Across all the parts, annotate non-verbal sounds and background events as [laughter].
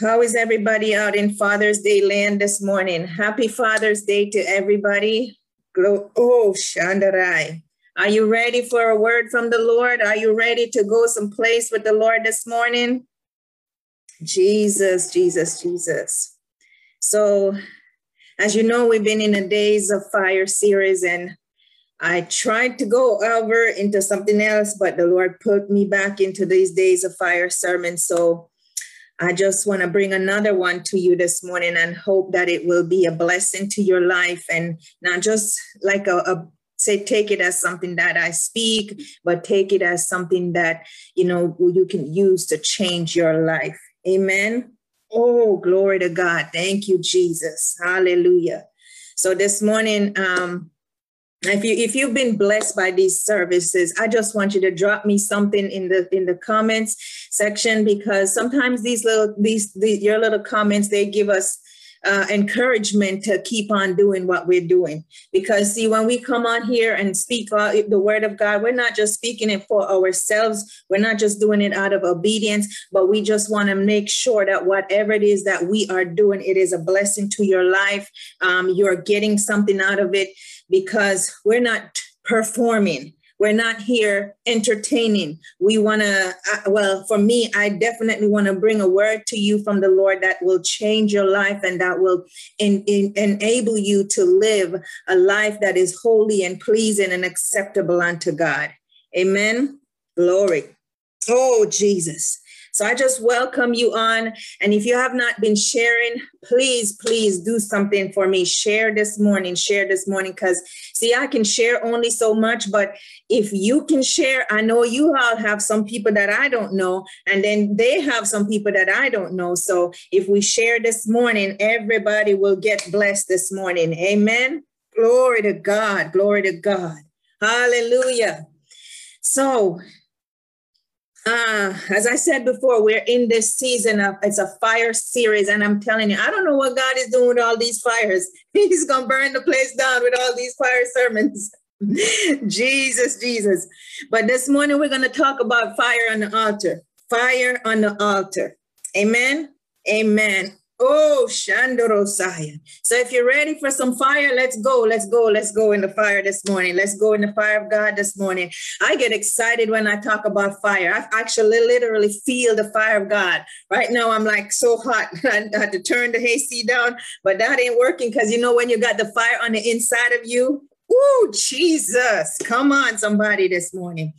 How is everybody out in Father's Day land this morning? Happy Father's Day to everybody. Oh, Shandarai. Are you ready for a word from the Lord? Are you ready to go someplace with the Lord this morning? Jesus, Jesus, Jesus. So, as you know, we've been in a Days of Fire series, and I tried to go over into something else, but the Lord put me back into these Days of Fire sermons. So, I just want to bring another one to you this morning and hope that it will be a blessing to your life and not just like a, a say take it as something that I speak, but take it as something that you know you can use to change your life. Amen. Oh, glory to God. Thank you, Jesus. Hallelujah. So this morning, um, if you if you've been blessed by these services i just want you to drop me something in the in the comments section because sometimes these little these, your little comments they give us uh, encouragement to keep on doing what we're doing. Because, see, when we come on here and speak uh, the word of God, we're not just speaking it for ourselves, we're not just doing it out of obedience, but we just want to make sure that whatever it is that we are doing, it is a blessing to your life. Um, you're getting something out of it because we're not performing. We're not here entertaining. We want to, uh, well, for me, I definitely want to bring a word to you from the Lord that will change your life and that will in, in, enable you to live a life that is holy and pleasing and acceptable unto God. Amen. Glory. Oh, Jesus. So I just welcome you on. And if you have not been sharing, please, please do something for me. Share this morning, share this morning. Because see, I can share only so much, but if you can share, I know you all have some people that I don't know, and then they have some people that I don't know. So if we share this morning, everybody will get blessed this morning. Amen. Glory to God. Glory to God. Hallelujah. So uh, as I said before, we're in this season of it's a fire series, and I'm telling you, I don't know what God is doing with all these fires. [laughs] He's gonna burn the place down with all these fire sermons. [laughs] Jesus, Jesus. But this morning we're gonna talk about fire on the altar. Fire on the altar. Amen. Amen. Oh, Shandorosaya. So if you're ready for some fire, let's go. Let's go. Let's go in the fire this morning. Let's go in the fire of God this morning. I get excited when I talk about fire. I actually literally feel the fire of God. Right now, I'm like so hot. [laughs] I had to turn the AC down, but that ain't working because you know when you got the fire on the inside of you, Oh, Jesus. Come on, somebody this morning.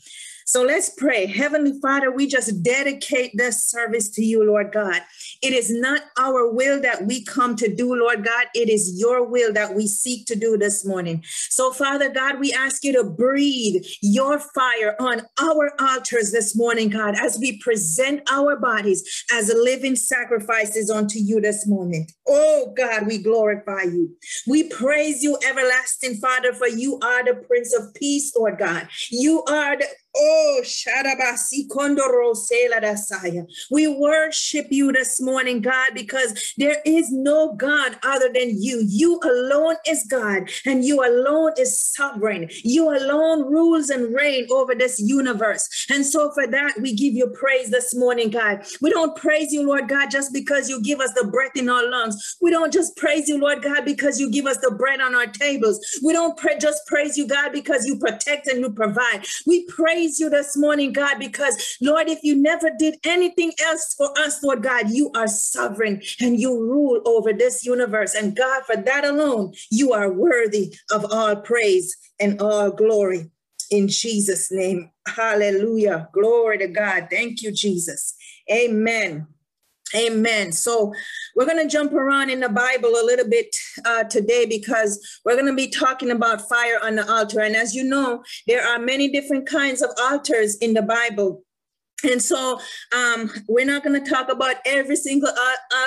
So let's pray. Heavenly Father, we just dedicate this service to you, Lord God. It is not our will that we come to do, Lord God. It is your will that we seek to do this morning. So, Father God, we ask you to breathe your fire on our altars this morning, God, as we present our bodies as living sacrifices unto you this moment. Oh, God, we glorify you. We praise you, everlasting Father, for you are the Prince of Peace, Lord God. You are the Oh. We worship you this morning, God, because there is no God other than you. You alone is God, and you alone is sovereign. You alone rules and reign over this universe. And so, for that, we give you praise this morning, God. We don't praise you, Lord God, just because you give us the breath in our lungs. We don't just praise you, Lord God, because you give us the bread on our tables. We don't just praise you, God, because you protect and you provide. We praise praise you this morning, God, because Lord, if you never did anything else for us, Lord God, you are sovereign and you rule over this universe. And God, for that alone, you are worthy of all praise and all glory. In Jesus' name, hallelujah. Glory to God. Thank you, Jesus. Amen. Amen. So we're going to jump around in the Bible a little bit uh, today because we're going to be talking about fire on the altar. And as you know, there are many different kinds of altars in the Bible. And so um, we're not going to talk about every single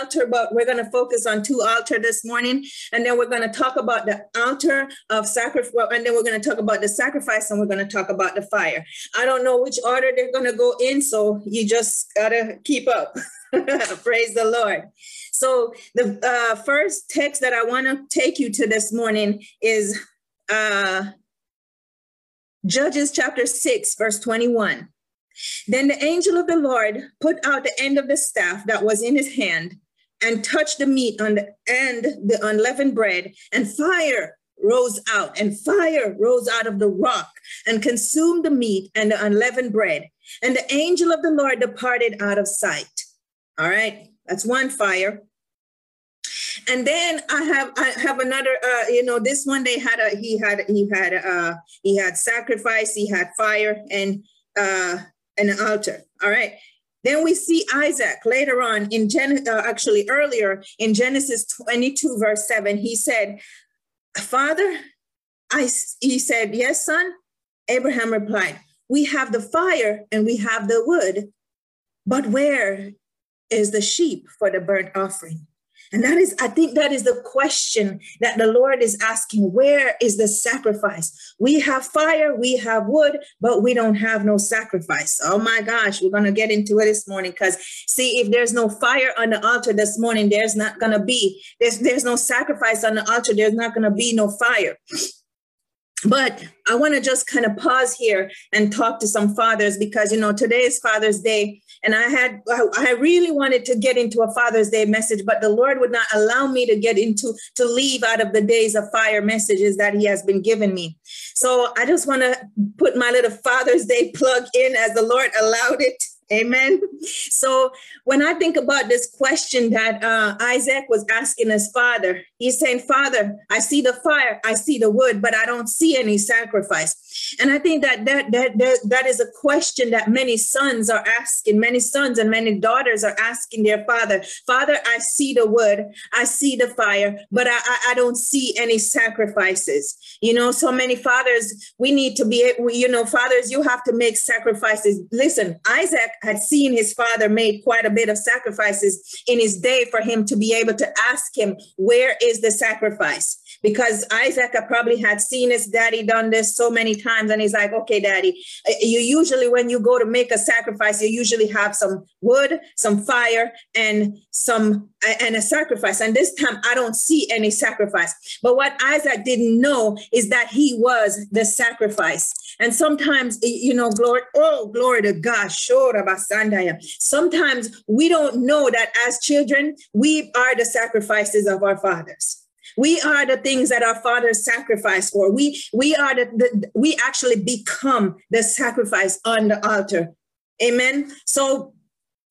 altar, but we're going to focus on two altar this morning. And then we're going to talk about the altar of sacrifice. And then we're going to talk about the sacrifice and we're going to talk about the fire. I don't know which order they're going to go in. So you just got to keep up. [laughs] [laughs] Praise the Lord. So the uh, first text that I want to take you to this morning is uh, Judges chapter 6, verse 21. Then the angel of the Lord put out the end of the staff that was in his hand and touched the meat on the and the unleavened bread, and fire rose out, and fire rose out of the rock and consumed the meat and the unleavened bread. And the angel of the Lord departed out of sight. All right, that's one fire. And then I have I have another uh you know this one they had a he had he had uh he had sacrifice he had fire and uh an altar. All right. Then we see Isaac later on in Gen uh, actually earlier in Genesis 22 verse 7 he said father I he said yes son? Abraham replied we have the fire and we have the wood but where is the sheep for the burnt offering and that is, I think that is the question that the Lord is asking. Where is the sacrifice? We have fire, we have wood, but we don't have no sacrifice. Oh my gosh, we're going to get into it this morning because see, if there's no fire on the altar this morning, there's not going to be, there's, there's no sacrifice on the altar, there's not going to be no fire. But I want to just kind of pause here and talk to some fathers because, you know, today is Father's Day. And I had, I really wanted to get into a Father's Day message, but the Lord would not allow me to get into, to leave out of the days of fire messages that He has been giving me. So I just want to put my little Father's Day plug in as the Lord allowed it. Amen. So when I think about this question that uh, Isaac was asking his father, he's saying, Father, I see the fire, I see the wood, but I don't see any sacrifice. And I think that that that that, that is a question that many sons are asking, many sons and many daughters are asking their father, Father, I see the wood, I see the fire, but I, I, I don't see any sacrifices. You know, so many fathers, we need to be, you know, fathers, you have to make sacrifices. Listen, Isaac had seen his father made quite a bit of sacrifices in his day for him to be able to ask him, where is the sacrifice? Because Isaac probably had seen his daddy done this so many times. And he's like, okay, daddy, uh, you usually, when you go to make a sacrifice, you usually have some wood, some fire, and some, and a sacrifice. And this time I don't see any sacrifice. But what Isaac didn't know is that he was the sacrifice. And sometimes, you know, glory, oh, glory to God. Sometimes we don't know that as children, we are the sacrifices of our fathers. We are the things that our fathers sacrificed for. We we are the, the we actually become the sacrifice on the altar. Amen. So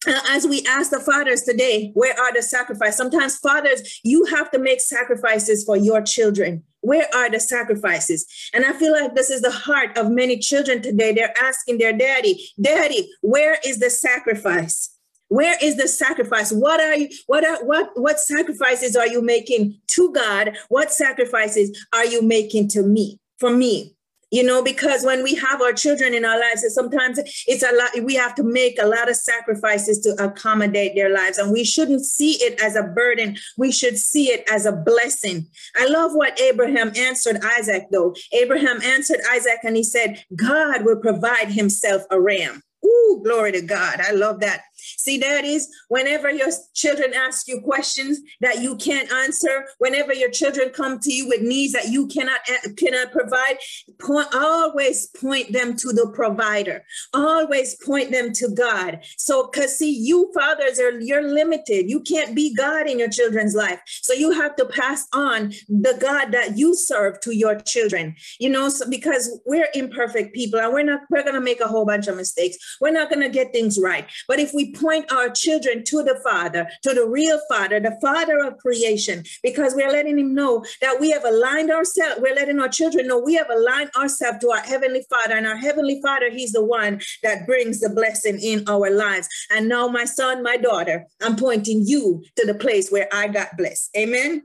uh, as we ask the fathers today, where are the sacrifices? Sometimes, fathers, you have to make sacrifices for your children. Where are the sacrifices? And I feel like this is the heart of many children today. They're asking their daddy, Daddy, where is the sacrifice? Where is the sacrifice? What are you, what are, what, what sacrifices are you making to God? What sacrifices are you making to me, for me? You know because when we have our children in our lives sometimes it's a lot we have to make a lot of sacrifices to accommodate their lives. And we shouldn't see it as a burden. We should see it as a blessing. I love what abraham answered isaac though. Abraham answered isaac and he said god will provide himself a ram. Ooh, glory to God. I love that. See, that is whenever your children ask you questions that you can't answer, whenever your children come to you with needs that you cannot eh, cannot provide, point, always point them to the provider. Always point them to God. So, because see, you fathers are you're limited. You can't be God in your children's life. So you have to pass on the God that you serve to your children. You know, so because we're imperfect people and we're not we're gonna make a whole bunch of mistakes. We're not gonna get things right. But if we point our children to the Father, to the real Father, the Father of creation, because we're letting him know that we have aligned ourselves. We're letting our children know we have aligned ourselves to our Heavenly Father. And our Heavenly Father, He's the one that brings the blessing in our lives. And now, my son, my daughter, I'm pointing you to the place where I got blessed. Amen.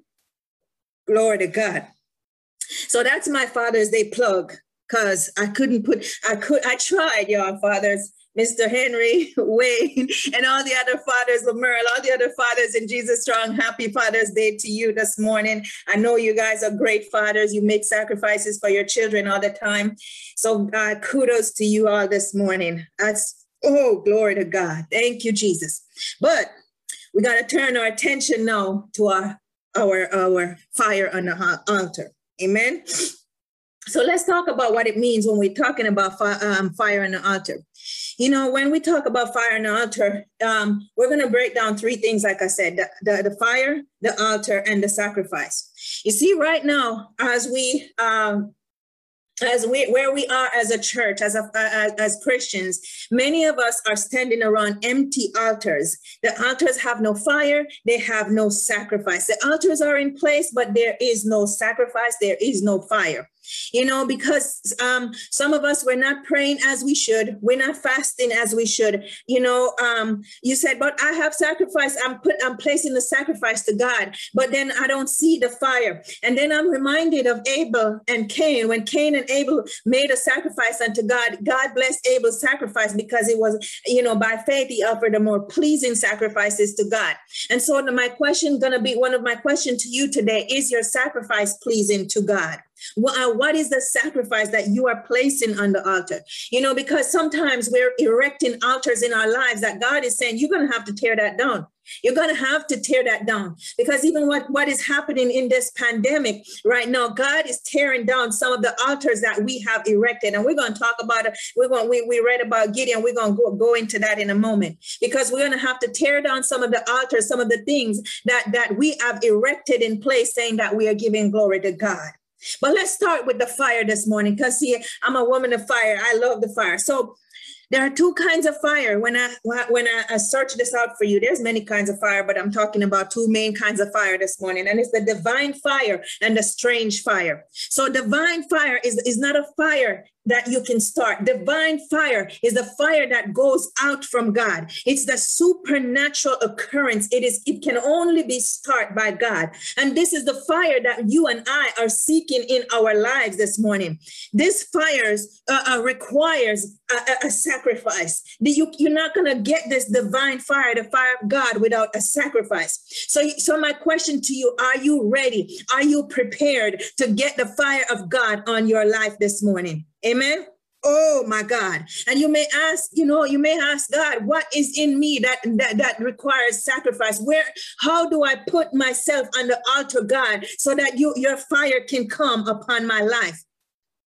Glory to God. So that's my Father's Day plug because I couldn't put, I could, I tried, y'all, fathers. Mr. Henry, [laughs] Wayne, and all the other fathers, of Merle, all the other fathers in Jesus Strong. Happy Father's Day to you this morning. I know you guys are great fathers. You make sacrifices for your children all the time. So uh, kudos to you all this morning. That's, oh, glory to God. Thank you, Jesus. But we got to turn our attention now to our, our, our fire on the altar. Amen. so let's talk about what it means when we're talking about fi- um, fire on the altar. You know, when we talk about fire and altar, um, we're going to break down three things, like I said the, the, the, fire, the altar, and the sacrifice. You see, right now, as we um, as we where we are as a church as a as, as christians many of us are standing around empty altars. The altars have no fire they have no sacrifice. The altars are in place but there is no sacrifice there is no fire you know, because um, some of us we're not praying as we should, we're not fasting as we should. You know, um, you said, but I have sacrifice. I'm put, I'm placing the sacrifice to God, but then I don't see the fire. And then I'm reminded of Abel and Cain. When Cain and Abel made a sacrifice unto God, God blessed Abel's sacrifice because it was, you know, by faith he offered a more pleasing sacrifices to God. And so my question gonna be one of my questions to you today: Is your sacrifice pleasing to God? What, uh, what is the sacrifice that you are placing on the altar? You know, because sometimes we're erecting altars in our lives that God is saying, you're going to have to tear that down. You're going to have to tear that down because even what, what is happening in this pandemic right now, God is tearing down some of the altars that we have erected. And we're going to talk about it. We're going, we, we read about Gideon. We're going to go, go into that in a moment because we're going to have to tear down some of the altars, some of the things that, that we have erected in place saying that we are giving glory to God. But let's start with the fire this morning because see, I'm a woman of fire. I love the fire. So there are two kinds of fire. When I when I search this out for you, there's many kinds of fire, but I'm talking about two main kinds of fire this morning, and it's the divine fire and the strange fire. So divine fire is, is not a fire that you can start. Divine fire is the fire that goes out from God. It's the supernatural occurrence. It is it can only be started by God. And this is the fire that you and I are seeking in our lives this morning. This fire uh, uh, requires a, a, sacrifice. You, you're not going to get this divine fire, the fire of God, without a sacrifice. So, so my question to you: Are you ready? Are you prepared to get the fire of God on your life this morning? Amen. Oh my God. And you may ask, you know, you may ask God, what is in me that, that, that requires sacrifice? Where, how do I put myself on the altar, God, so that you, your fire can come upon my life?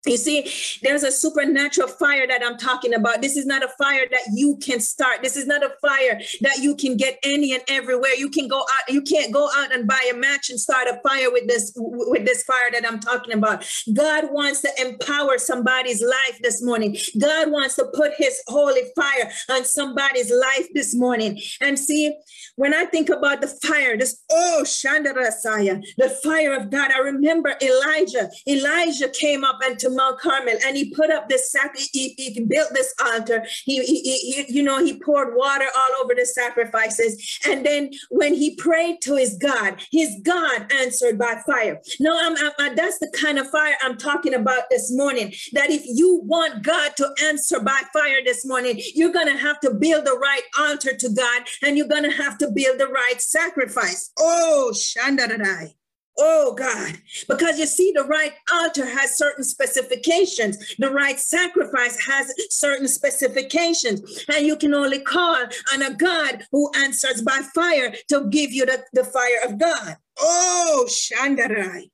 You see, there's a supernatural fire that I'm talking about. This is not a fire that you can start. This is not a fire that you can get any and everywhere. You can go out, you can't go out and buy a match and start a fire with this with this fire that I'm talking about. God wants to empower somebody's life this morning. God wants to put his holy fire on somebody's life this morning. And see, when I think about the fire, this oh Shandarasaya, the fire of God, I remember Elijah. Elijah came up and to Mount Carmel and he put up this sac. He, he built this altar. He, he, he, you know, he poured water all over the sacrifices. And then when he prayed to his God, his God answered by fire. No, I'm, I'm, uh, that's the kind of fire I'm talking about this morning. That if you want God to answer by fire this morning, you're going to have to build the right altar to God and you're going to have to build the right sacrifice. Oh, Shandaradai. Oh God, because you see, the right altar has certain specifications, the right sacrifice has certain specifications, and you can only call on a God who answers by fire to give you the, the fire of God. Oh, Shandarai.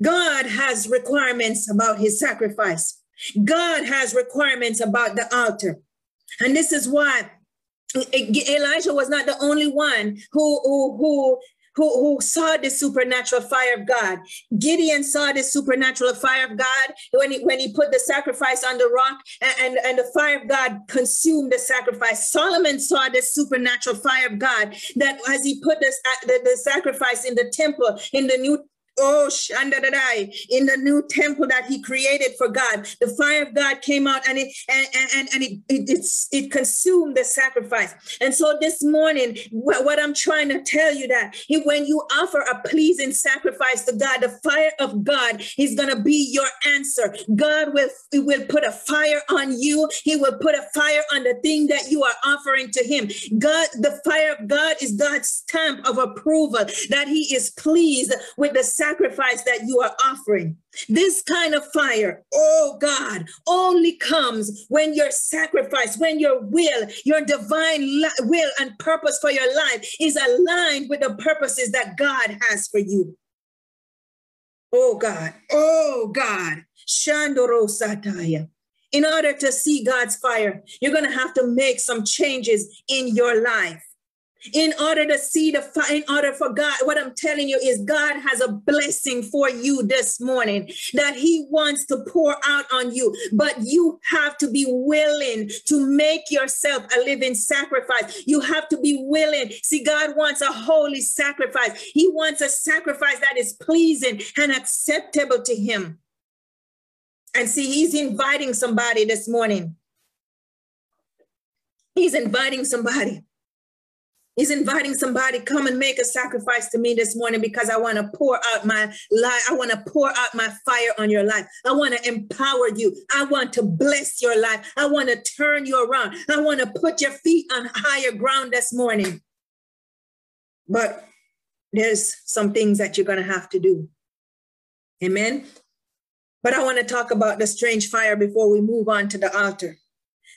God has requirements about his sacrifice. God has requirements about the altar. And this is why Elijah was not the only one who, who, who who, who saw the supernatural fire of God. Gideon saw the supernatural fire of God when he, when he put the sacrifice on the rock and, and, and the fire of God consumed the sacrifice. Solomon saw the supernatural fire of God that as he put this, uh, the, the sacrifice in the temple in the New Oh, Shandadadai, in the new temple that he created for God, the fire of God came out and it and, and, and it, it, it consumed the sacrifice. And so this morning, what, I'm trying to tell you that he, when you offer a pleasing sacrifice to God, the fire of God is to be your answer. God will, will put a fire on you. He will put a fire on the thing that you are offering to him. God, the fire of God is God's stamp of approval that he is pleased with the sacrifice that you are offering. This kind of fire, oh God, only comes when your sacrifice, when your will, your divine will and purpose for your life is aligned with the purposes that God has for you. Oh God, oh God, Shandoro Sataya. In order to see God's fire, you're going to have to make some changes in your life in order to see the in order for God, what I'm telling you is God has a blessing for you this morning that He wants to pour out on you, but you have to be willing to make yourself a living sacrifice. You have to be willing. See, God wants a holy sacrifice, He wants a sacrifice that is pleasing and acceptable to Him. And see, He's inviting somebody this morning. He's inviting somebody He's inviting somebody, come and make a sacrifice to me this morning because I want to pour out my life. I want to pour out my fire on your life. I want to empower you. I want to bless your life. I want to turn you around. I want to put your feet on higher ground this morning. But there's some things that you're going to have to do. Amen. But I want to talk about the strange fire before we move on to the altar.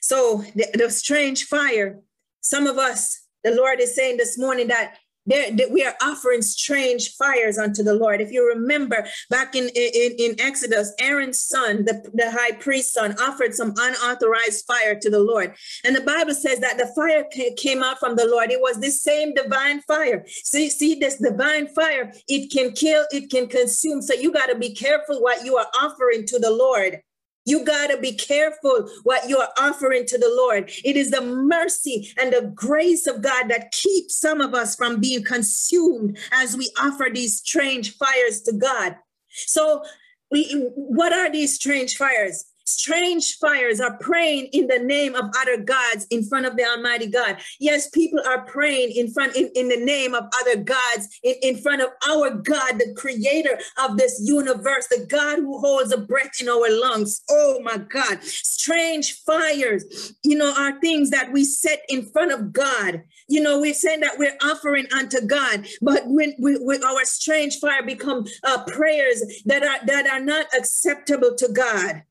So, the, the strange fire, some of us, the Lord is saying this morning that there, that we are offering strange fires unto the Lord. If you remember back in, in, in Exodus, Aaron's son, the, the high priest's son, offered some unauthorized fire to the Lord. And the Bible says that the fire came out from the Lord. It was this same divine fire. See, see this divine fire, it can kill, it can consume. So you got to be careful what you are offering to the Lord. You got to be careful what you're offering to the Lord. It is the mercy and the grace of God that keeps some of us from being consumed as we offer these strange fires to God. So, we, what are these strange fires? Strange fires are praying in the name of other gods in front of the Almighty God. Yes, people are praying in front in, in the name of other gods in, in front of our God, the creator of this universe, the God who holds a breath in our lungs. Oh my God. Strange fires, you know, are things that we set in front of God. You know, we're saying that we're offering unto God, but when, we, when our strange fire become uh, prayers that are that are not acceptable to God.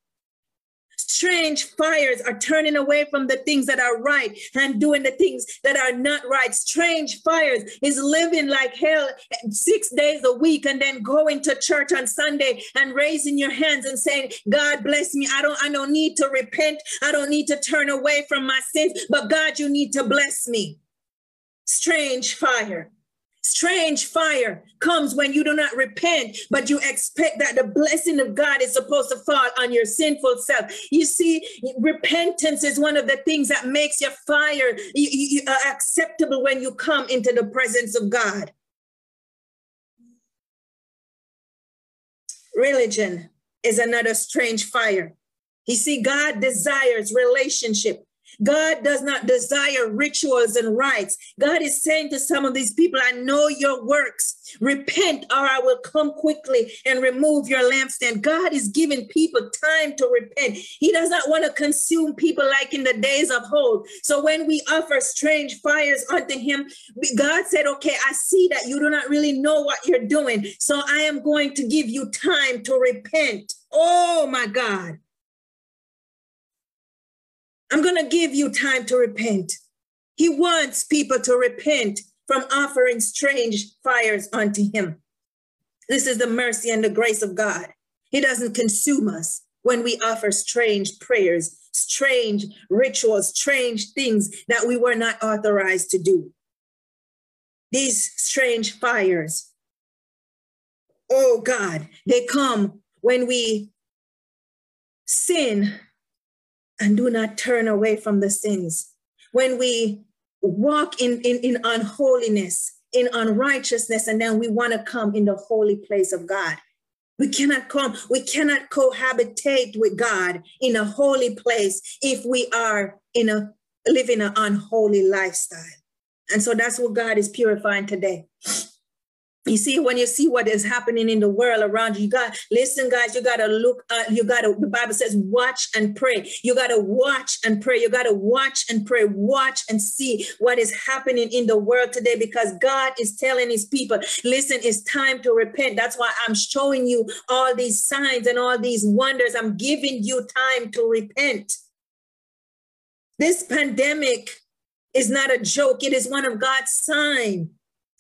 Strange fires are turning away from the things that are right and doing the things that are not right. Strange fires is living like hell six days a week and then going to church on Sunday and raising your hands and saying, God bless me. I don't, I don't need to repent. I don't need to turn away from my sins, but God, you need to bless me. Strange fire. Strange fire comes when you do not repent, but you expect that the blessing of God is supposed to fall on your sinful self. You see, repentance is one of the things that makes your fire you, uh, acceptable when you come into the presence of God. Religion is another strange fire. You see, God desires relationship. God does not desire rituals and rites. God is saying to some of these people, I know your works. Repent, or I will come quickly and remove your lampstand. God is giving people time to repent. He does not want to consume people like in the days of old. So when we offer strange fires unto Him, God said, Okay, I see that you do not really know what you're doing. So I am going to give you time to repent. Oh my God. I'm going to give you time to repent. He wants people to repent from offering strange fires unto him. This is the mercy and the grace of God. He doesn't consume us when we offer strange prayers, strange rituals, strange things that we were not authorized to do. These strange fires, oh God, they come when we sin and do not turn away from the sins. When we walk in, in, in unholiness, in unrighteousness, and then we want to come in the holy place of God. We cannot come, we cannot cohabitate with God in a holy place if we are in a living an unholy lifestyle. And so that's what God is purifying today. You see, when you see what is happening in the world around you, you got listen, guys. You gotta look. Uh, you gotta. The Bible says, "Watch and pray." You gotta watch and pray. You gotta watch and pray. Watch and see what is happening in the world today, because God is telling His people, "Listen, it's time to repent." That's why I'm showing you all these signs and all these wonders. I'm giving you time to repent. This pandemic is not a joke. It is one of God's signs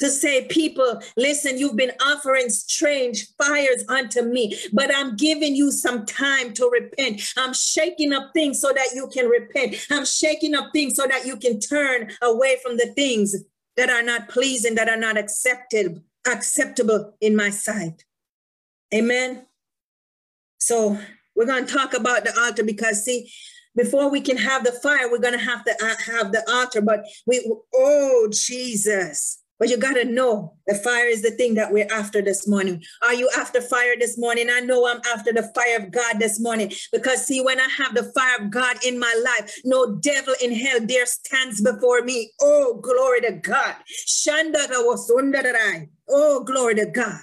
to say, people, listen, you've been offering strange fires unto me, but I'm giving you some time to repent. I'm shaking up things so that you can repent. I'm shaking up things so that you can turn away from the things that are not pleasing, that are not accepted, acceptable in my sight. Amen. So we're going to talk about the altar because see, before we can have the fire, we're going to have to uh, have the altar. But we, oh Jesus, but you got to know the fire is the thing that we're after this morning. Are you after fire this morning? I know I'm after the fire of God this morning because, see, when I have the fire of God in my life, no devil in hell dare stands before me. Oh, glory to God. Oh, glory to God.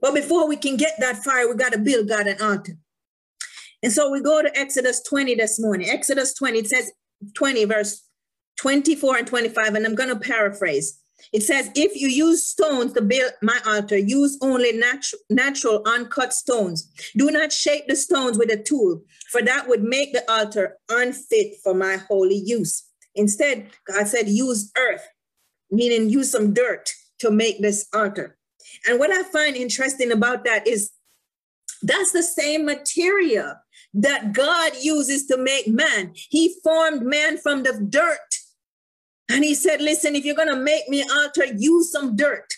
But before we can get that fire, we got to build God an altar. And so we go to Exodus 20 this morning. Exodus 20, it says 20, verse 24 and 25, and I'm going to paraphrase. It says, if you use stones to build my altar, use only natu- natural uncut stones. Do not shape the stones with a tool, for that would make the altar unfit for my holy use. Instead, God said, use earth, meaning use some dirt to make this altar. And what I find interesting about that is that's the same material that God uses to make man. He formed man from the dirt and he said, Listen, if you're going to make me altar, use some dirt.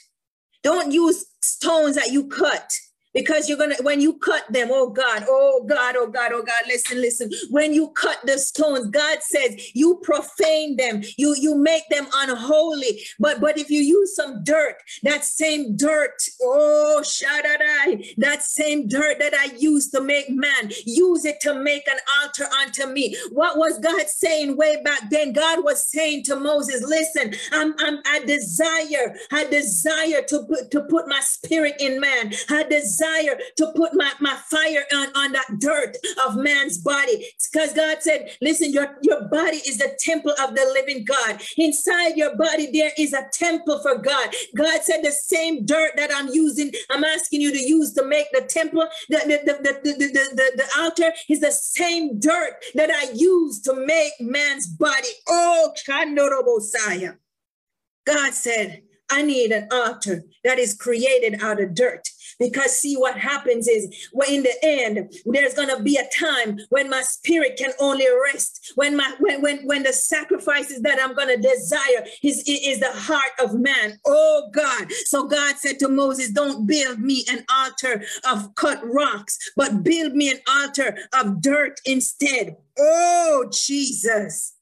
Don't use stones that you cut because you're gonna when you cut them oh god oh god oh god oh god listen listen. When you cut the stones god says you profane them. You you make them unholy. But but if you use some dirt that same dirt oh shadadai that same dirt that i used to make man use it to make an altar unto me. What was god saying way back then? God was saying to moses listen i'm, I'm i desire i desire to put to put my spirit in man. I desire desire to put my, my fire on, on that dirt of man's body. Because God said, listen, your, your body is the temple of the living God. Inside your body, there is a temple for God. God said the same dirt that I'm using, I'm asking you to use to make the temple, the, the, the, the, the, the, the altar is the same dirt that I use to make man's body. Oh. God said, I need an altar that is created out of dirt. Because see what happens is well, in the end, there's gonna be a time when my spirit can only rest. When my when when when the sacrifices that I'm gonna desire is, is the heart of man. Oh God. So God said to Moses, Don't build me an altar of cut rocks, but build me an altar of dirt instead. Oh Jesus.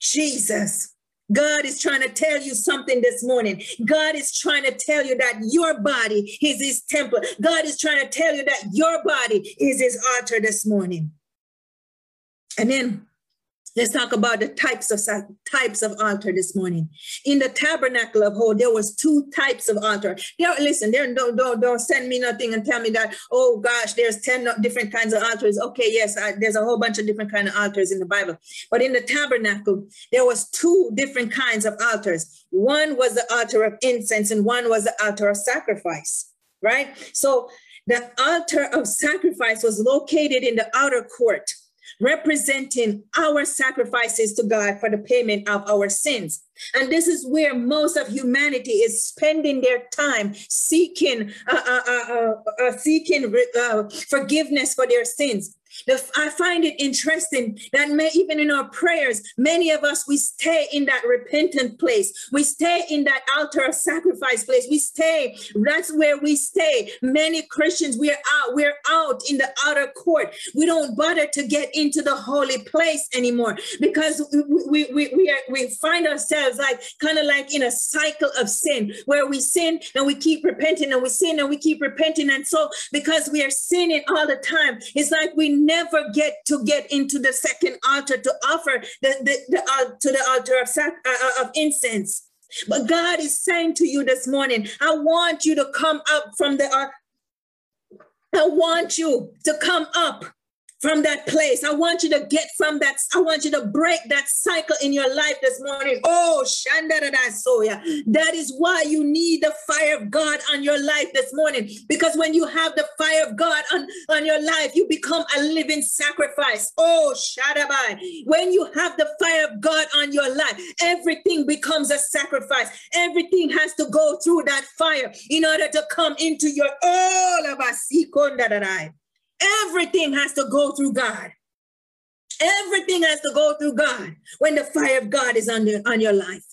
Jesus. God is trying to tell you something this morning. God is trying to tell you that your body is his temple. God is trying to tell you that your body is his altar this morning. And then Let's talk about the types of types of altar this morning. In the tabernacle of Hod, there was two types of altar. There, listen, there don't don't don't send me nothing and tell me that oh gosh, there's ten different kinds of altars. Okay, yes, I, there's a whole bunch of different kind of altars in the Bible, but in the tabernacle there was two different kinds of altars. One was the altar of incense, and one was the altar of sacrifice. Right. So the altar of sacrifice was located in the outer court representing our sacrifices to God for the payment of our sins. And this is where most of humanity is spending their time seeking, uh, uh, uh, uh, uh seeking uh, forgiveness for their sins. I find it interesting that may, even in our prayers, many of us, we stay in that repentant place. We stay in that altar of sacrifice place. We stay, that's where we stay. Many Christians, we're out, we're out in the outer court. We don't bother to get into the holy place anymore because we, we, we, are, we find ourselves like kind of like in a cycle of sin where we sin and we keep repenting and we sin and we keep repenting. And so because we are sinning all the time, it's like we never get to get into the second altar to offer the, the, the uh, to the altar of, sac- uh, uh, of incense. But God is saying to you this morning, I want you to come up from the uh, I want you to come up from that place. I want you to get from that. I want you to break that cycle in your life this morning. Oh, Shandaradai, Soya. That is why you need the fire of God on your life this morning. Because when you have the fire of God on, on your life, you become a living sacrifice. Oh, Shadabai. When you have the fire of God on your life, everything becomes a sacrifice. Everything has to go through that fire in order to come into your all of us. Everything has to go through God. Everything has to go through God when the fire of God is on, the, on your life.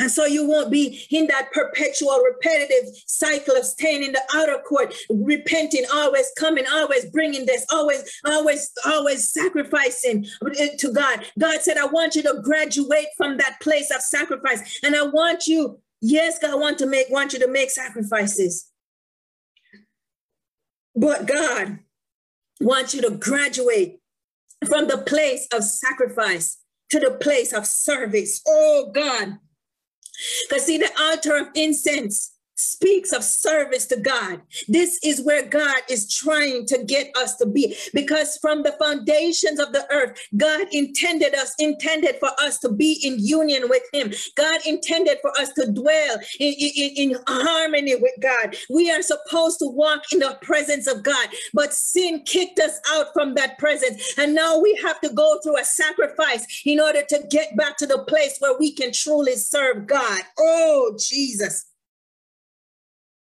And so you won't be in that perpetual, repetitive cycle of staying in the outer court, repenting, always coming, always bringing this, always, always, always sacrificing to God. God said, I want you to graduate from that place of sacrifice. And I want you, yes, God want to make, want you to make sacrifices. But God wants you to graduate from the place of sacrifice to the place of service. Oh God. Because see, the altar of incense speaks of service to God. This is where God is trying to get us to be because from the foundations of the earth, God intended us, intended for us to be in union with Him. God intended for us to dwell in, in, in harmony with God. We are supposed to walk in the presence of God, but sin kicked us out from that presence. And now we have to go through a sacrifice in order to get back to the place where we can truly serve God. Oh, Jesus.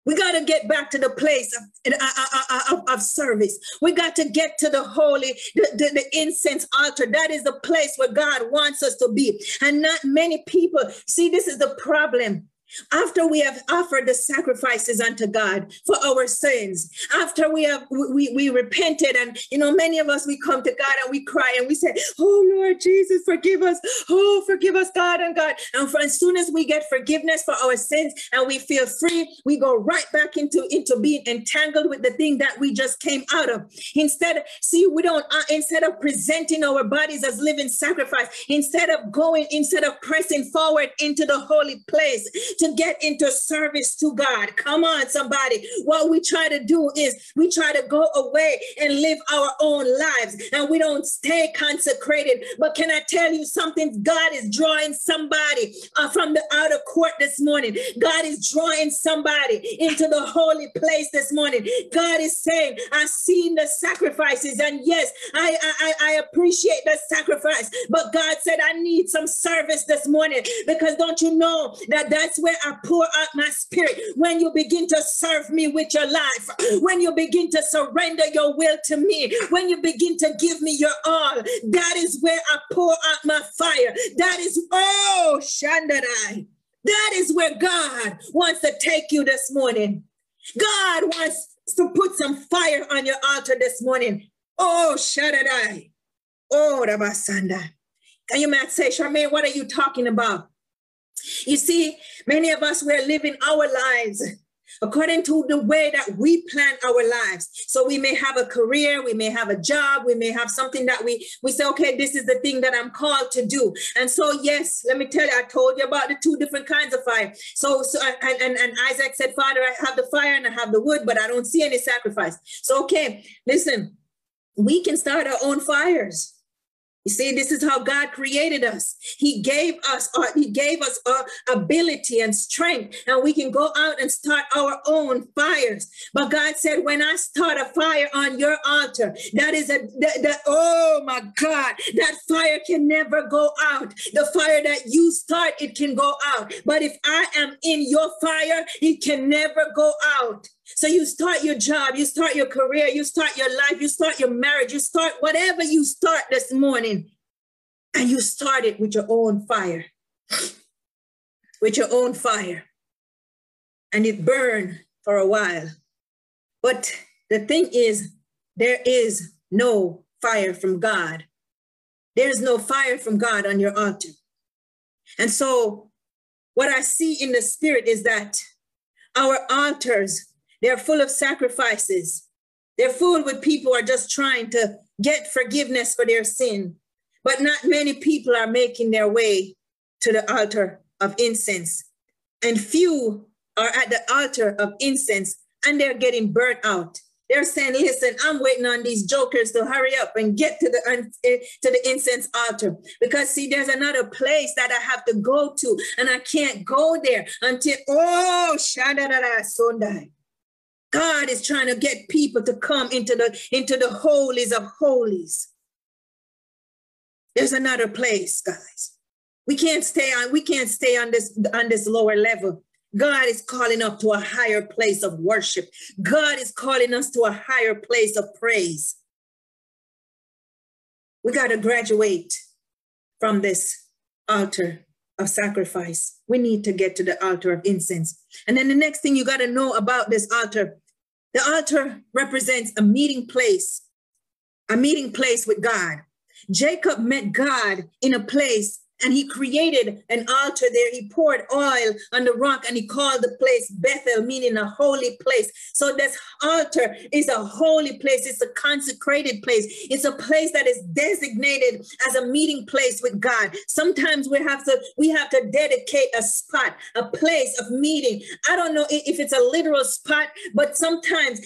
We got to get back to the place of, uh, uh, uh, of, of, service. We got to get to the holy, the, the, the, incense altar. That is the place where God wants us to be. And not many people see this is the problem. After we have offered the sacrifices unto God for our sins, after we have we, we repented, and you know, many of us we come to God and we cry and we say, Oh Lord Jesus, forgive us. Oh, forgive us, God and God. And for as soon as we get forgiveness for our sins and we feel free, we go right back into, into being entangled with the thing that we just came out of. Instead, see, we don't uh, instead of presenting our bodies as living sacrifice, instead of going, instead of pressing forward into the holy place to get into service to God. Come on, somebody. What we try to do is we try to go away and live our own lives and we don't stay consecrated. But can I tell you something? God is drawing somebody uh, from the outer court this morning. God is drawing somebody into the holy place this morning. God is saying, I've seen the sacrifices, and yes, I, I, I appreciate the sacrifice. But God said, I need some service this morning because don't you know that that's where I pour out my spirit. When you begin to serve me with your life, when you begin to surrender your will to me, when you begin to give me your all, that is where I pour out my fire. That is, oh, Shandadai. That is where God wants to take you this morning. God wants to put some fire on your altar this morning. Oh, Shaddai. Oh, Rabasanda. Can you might say, Charmaine, what are you talking about? You see, many of us, we're living our lives according to the way that we plan our lives. So we may have a career, we may have a job, we may have something that we we say, okay, this is the thing that I'm called to do. And so, yes, let me tell you, I told you about the two different kinds of fire. So, so and, and, and Isaac said, Father, I have the fire and I have the wood, but I don't see any sacrifice. So, okay, listen, we can start our own fires. You see, this is how God created us. He gave us, uh, He gave us uh, ability and strength, and we can go out and start our own fires. But God said, when I start a fire on your altar, that is a that, that oh my God, that fire can never go out. The fire that you start, it can go out. But if I am in your fire, it can never go out. So you start your job, you start your career, you start your life, you start your marriage, you start whatever you start this morning, and you start it with your own fire, [sighs] with your own fire, and it burned for a while. But the thing is, there is no fire from God. There's no fire from God on your altar. And so, what I see in the spirit is that our altars they're full of sacrifices. They're full with people who are just trying to get forgiveness for their sin. But not many people are making their way to the altar of incense. And few are at the altar of incense and they're getting burnt out. They're saying, listen, I'm waiting on these jokers to hurry up and get to the eh, to the incense altar. Because see, there's another place that I have to go to, and I can't go there until oh Shadadada Sunday. God is trying to get people to come into the into the holies of holies. There's another place, guys. We can't stay on, we can't stay on this on this lower level. God is calling up to a higher place of worship. God is calling us to a higher place of praise. We got to graduate from this altar of sacrifice. We need to get to the altar of incense. And then the next thing you got to know about this altar the altar represents a meeting place, a meeting place with God. Jacob met God in a place and he created an altar there. He poured oil on the rock and he called the place Bethel, meaning a holy place. So this altar is a holy place. It's a consecrated place. It's a place that is designated as a meeting place with God. Sometimes we have to we have to dedicate a spot, a place of meeting. I don't know if it's a literal spot, but sometimes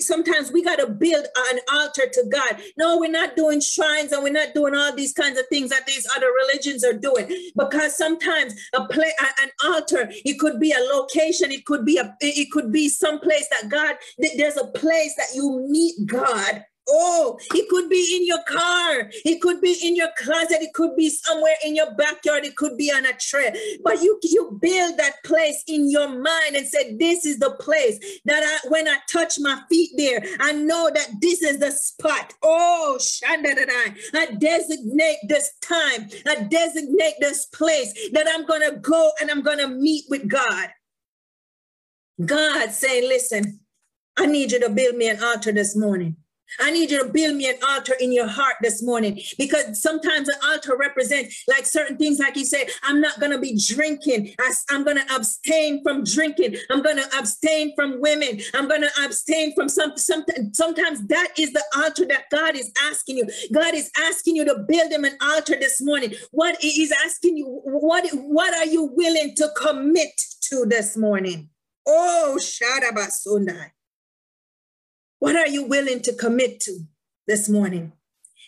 sometimes we got to build an altar to God. No, we're not doing shrines and we're not doing all these kinds of things that these other religions are doing. Because sometimes a play an altar it could be a location it could be a it could be some place that god there's a place that you meet god Oh, it could be in your car. It could be in your closet. It could be somewhere in your backyard. It could be on a tree. But you you build that place in your mind and say, "This is the place that I, when I touch my feet there, I know that this is the spot." Oh, Shandadadai. I designate this time. I designate this place that I'm gonna go and I'm gonna meet with God. God saying, "Listen, I need you to build me an altar this morning." I need you to build me an altar in your heart this morning because sometimes an altar represents like certain things, like you said, I'm not going to be drinking. I, am going to abstain from drinking. I'm going to abstain from women. I'm going to abstain from something. Something. Sometimes that is the altar that God is asking you. God is asking you to build him an altar this morning. What he's asking you, what, what are you willing to commit to this morning? Oh, Shadabasundai. What are you willing to commit to this morning?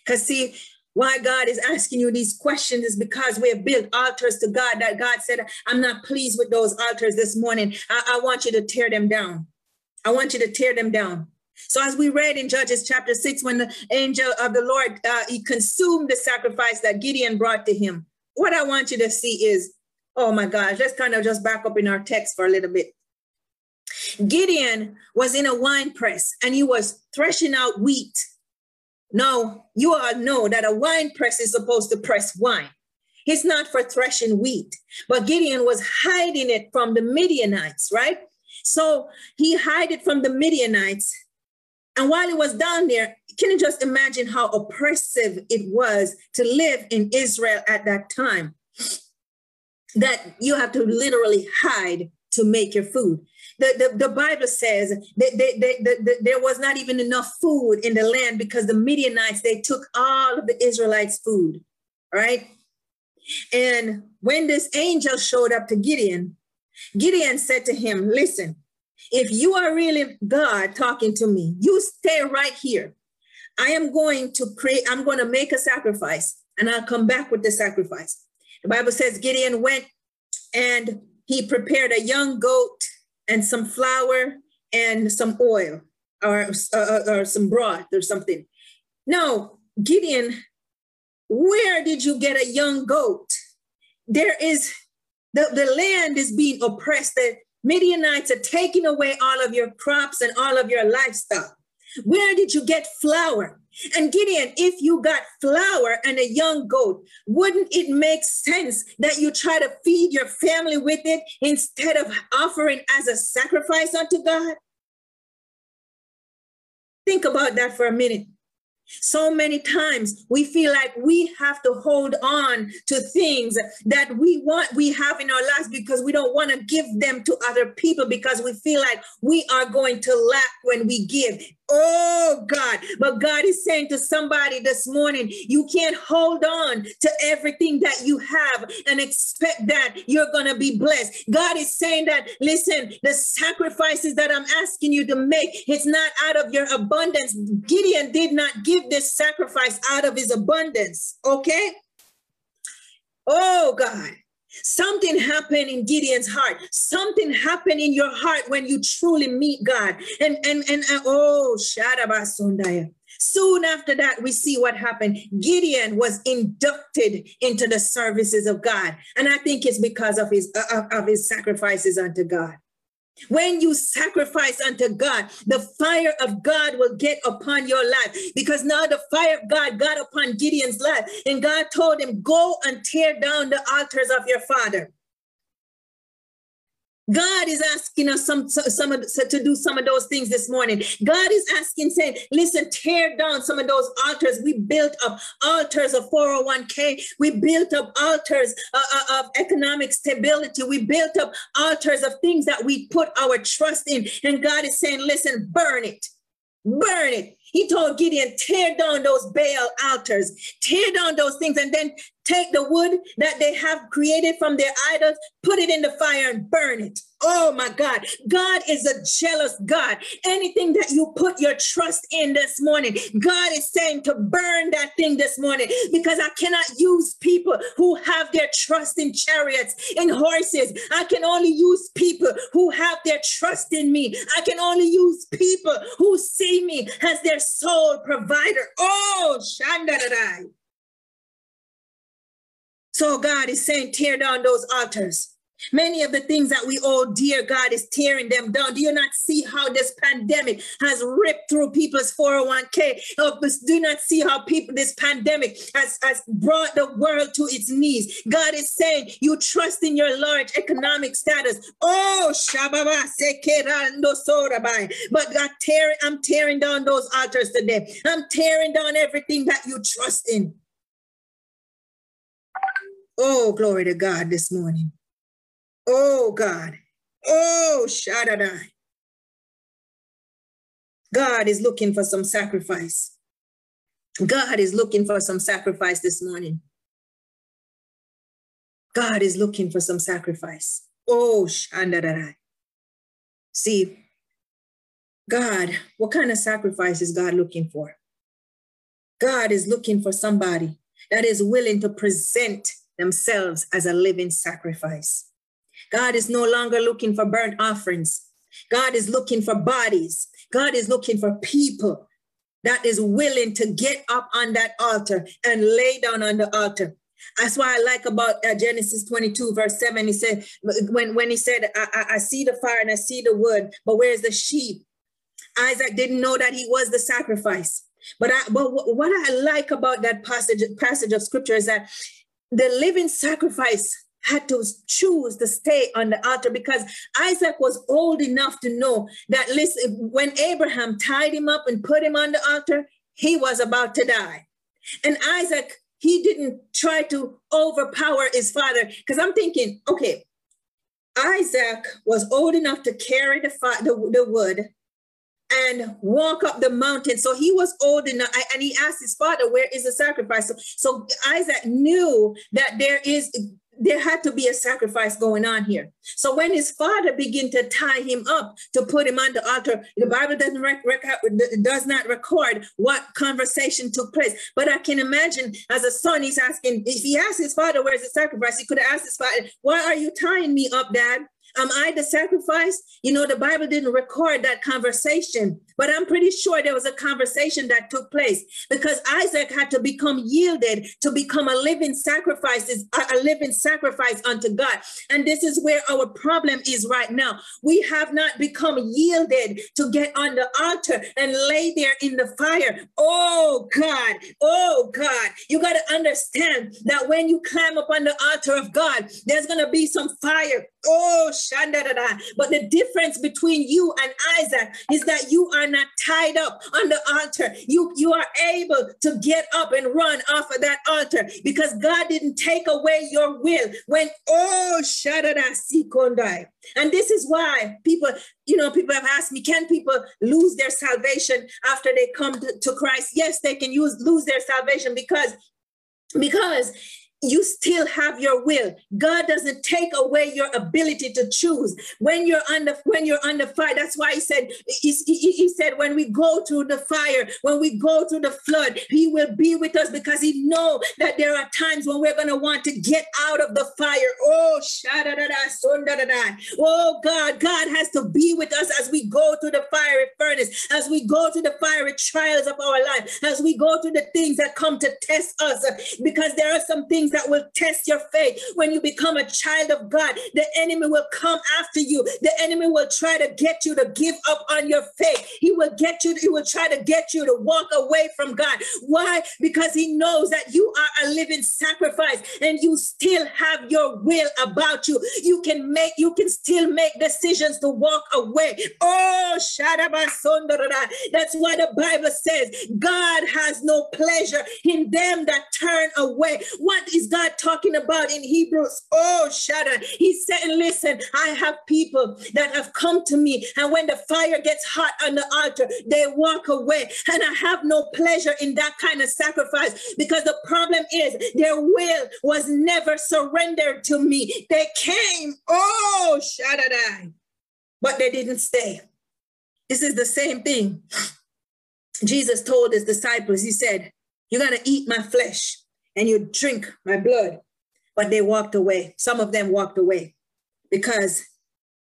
Because, see, why God is asking you these questions is because we have built altars to God that God said, I'm not pleased with those altars this morning. I, I want you to tear them down. I want you to tear them down. So, as we read in Judges chapter 6, when the angel of the Lord uh, he consumed the sacrifice that Gideon brought to him, what I want you to see is, oh my gosh, let's kind of just back up in our text for a little bit. Gideon was in a wine press and he was threshing out wheat. Now, you all know that a wine press is supposed to press wine. It's not for threshing wheat, but Gideon was hiding it from the Midianites, right? So he hid it from the Midianites. And while he was down there, can you just imagine how oppressive it was to live in Israel at that time? That you have to literally hide to make your food the, the, the Bible says that, that, that, that, there was not even enough food in the land because the Midianites, they took all of the Israelites' food, right? And when this angel showed up to Gideon, Gideon said to him, Listen, if you are really God talking to me, you stay right here. I am going to create, I'm going to make a sacrifice and I'll come back with the sacrifice. The Bible says Gideon went and he prepared a young goat and some flour and some oil or, uh, or some broth or something. Now, Gideon, where did you get a young goat? There is, the, the land is being oppressed. The Midianites are taking away all of your crops and all of your livestock. Where did you get flour? And Gideon, if you got flour and a young goat, wouldn't it make sense that you try to feed your family with it instead of offering as a sacrifice unto God? Think about that for a minute. So many times we feel like we have to hold on to things that we want, we have in our lives because we don't want to give them to other people because we feel like we are going to lack when we give. Oh God. But God is saying to somebody this morning, you can't hold on to everything that you have and expect that you're going to be blessed. God is saying that, listen, the sacrifices that I'm asking you to make, it's not out of your abundance. Gideon did not give this sacrifice out of his abundance. Okay. Oh God. Something happened in Gideon's heart. Something happened in your heart when you truly meet God. And and and uh, oh, Shadabasundaya. Soon after that, we see what happened. Gideon was inducted into the services of God, and I think it's because of his uh, of his sacrifices unto God. When you sacrifice unto God, the fire of God will get upon your life because now the fire of God got upon Gideon's life. And God told him, Go and tear down the altars of your father. God is asking us some, some of, to do some of those things this morning. God is asking, saying, listen, tear down some of those altars. We built up altars of 401k. We built up altars uh, uh, of economic stability. We built up altars of things that we put our trust in. And God is saying, listen, burn it, burn it. He told Gideon, tear down those Baal altars, tear down those things, and then take the wood that they have created from their idols, put it in the fire and burn it. Oh my God. God is a jealous God. Anything that you put your trust in this morning, God is saying to burn that thing this morning because I cannot use people who have their trust in chariots, in horses. I can only use people who have their trust in me. I can only use people who see me as their sole provider. Oh, Shandararai. So God is saying, tear down those altars. Many of the things that we hold dear, God is tearing them down. Do you not see how this pandemic has ripped through people's 401k? Oh, do not see how people this pandemic has, has brought the world to its knees. God is saying, you trust in your large economic status. Oh, Shababa Sorabai. But God tearing, I'm tearing down those altars today. I'm tearing down everything that you trust in. Oh, glory to God this morning. Oh, God. Oh, Shaddai. God is looking for some sacrifice. God is looking for some sacrifice this morning. God is looking for some sacrifice. Oh, Shandadai. See, God, what kind of sacrifice is God looking for? God is looking for somebody that is willing to present themselves as a living sacrifice. God is no longer looking for burnt offerings. God is looking for bodies. God is looking for people that is willing to get up on that altar and lay down on the altar. That's why I like about uh, Genesis 22, verse 7. He said, when, when he said, I, I, I see the fire and I see the wood, but where's the sheep? Isaac didn't know that he was the sacrifice. But I, but what I like about that passage passage of scripture is that the living sacrifice had to choose to stay on the altar because Isaac was old enough to know that listen, when Abraham tied him up and put him on the altar, he was about to die. And Isaac, he didn't try to overpower his father because I'm thinking, okay, Isaac was old enough to carry the, the, the wood and walk up the mountain. So he was old enough, and he asked his father, "Where is the sacrifice?" So, so Isaac knew that there is there had to be a sacrifice going on here. So when his father began to tie him up to put him on the altar, the Bible doesn't rec- rec- does not record what conversation took place. But I can imagine as a son, he's asking if he asked his father, "Where's the sacrifice?" He could have asked his father, "Why are you tying me up, Dad?" Am I the sacrifice? You know, the Bible didn't record that conversation, but I'm pretty sure there was a conversation that took place because Isaac had to become yielded to become a living sacrifice, a living sacrifice unto God. And this is where our problem is right now. We have not become yielded to get on the altar and lay there in the fire. Oh God, oh God, you got to understand that when you climb up on the altar of God, there's going to be some fire Oh, Shandadada. But the difference between you and Isaac is that you are not tied up on the altar. You, you are able to get up and run off of that altar because God didn't take away your will when, oh, Shadada Sikondai. And this is why people, you know, people have asked me, can people lose their salvation after they come to, to Christ? Yes, they can use lose their salvation because because you still have your will. God doesn't take away your ability to choose. When you're under when you're under fire, that's why he said he, he, he, said when we go through the fire, when we go through the flood, he will be with us because he know that there are times when we're going to want to get out of the fire. Oh, oh God, God has to be with us as we go through the fiery furnace, as we go through the fiery trials of our life, as we go through the things that come to test us because there are some things that will test your faith. When you become a child of God, the enemy will come after you. The enemy will try to get you to give up on your faith. He will get you, he will try to get you to walk away from God. Why? Because he knows that you are a living sacrifice and you still have your will about you. You can make, you can still make decisions to walk away. Oh, that's why the Bible says God has no pleasure in them that turn away. What is God talking about in Hebrews? Oh, Shaddai. He said, Listen, I have people that have come to me, and when the fire gets hot on the altar, they walk away. And I have no pleasure in that kind of sacrifice because the problem is their will was never surrendered to me. They came, oh, Shaddai, but they didn't stay. This is the same thing. Jesus told his disciples, He said, You're going to eat my flesh and you drink my blood. But they walked away. Some of them walked away because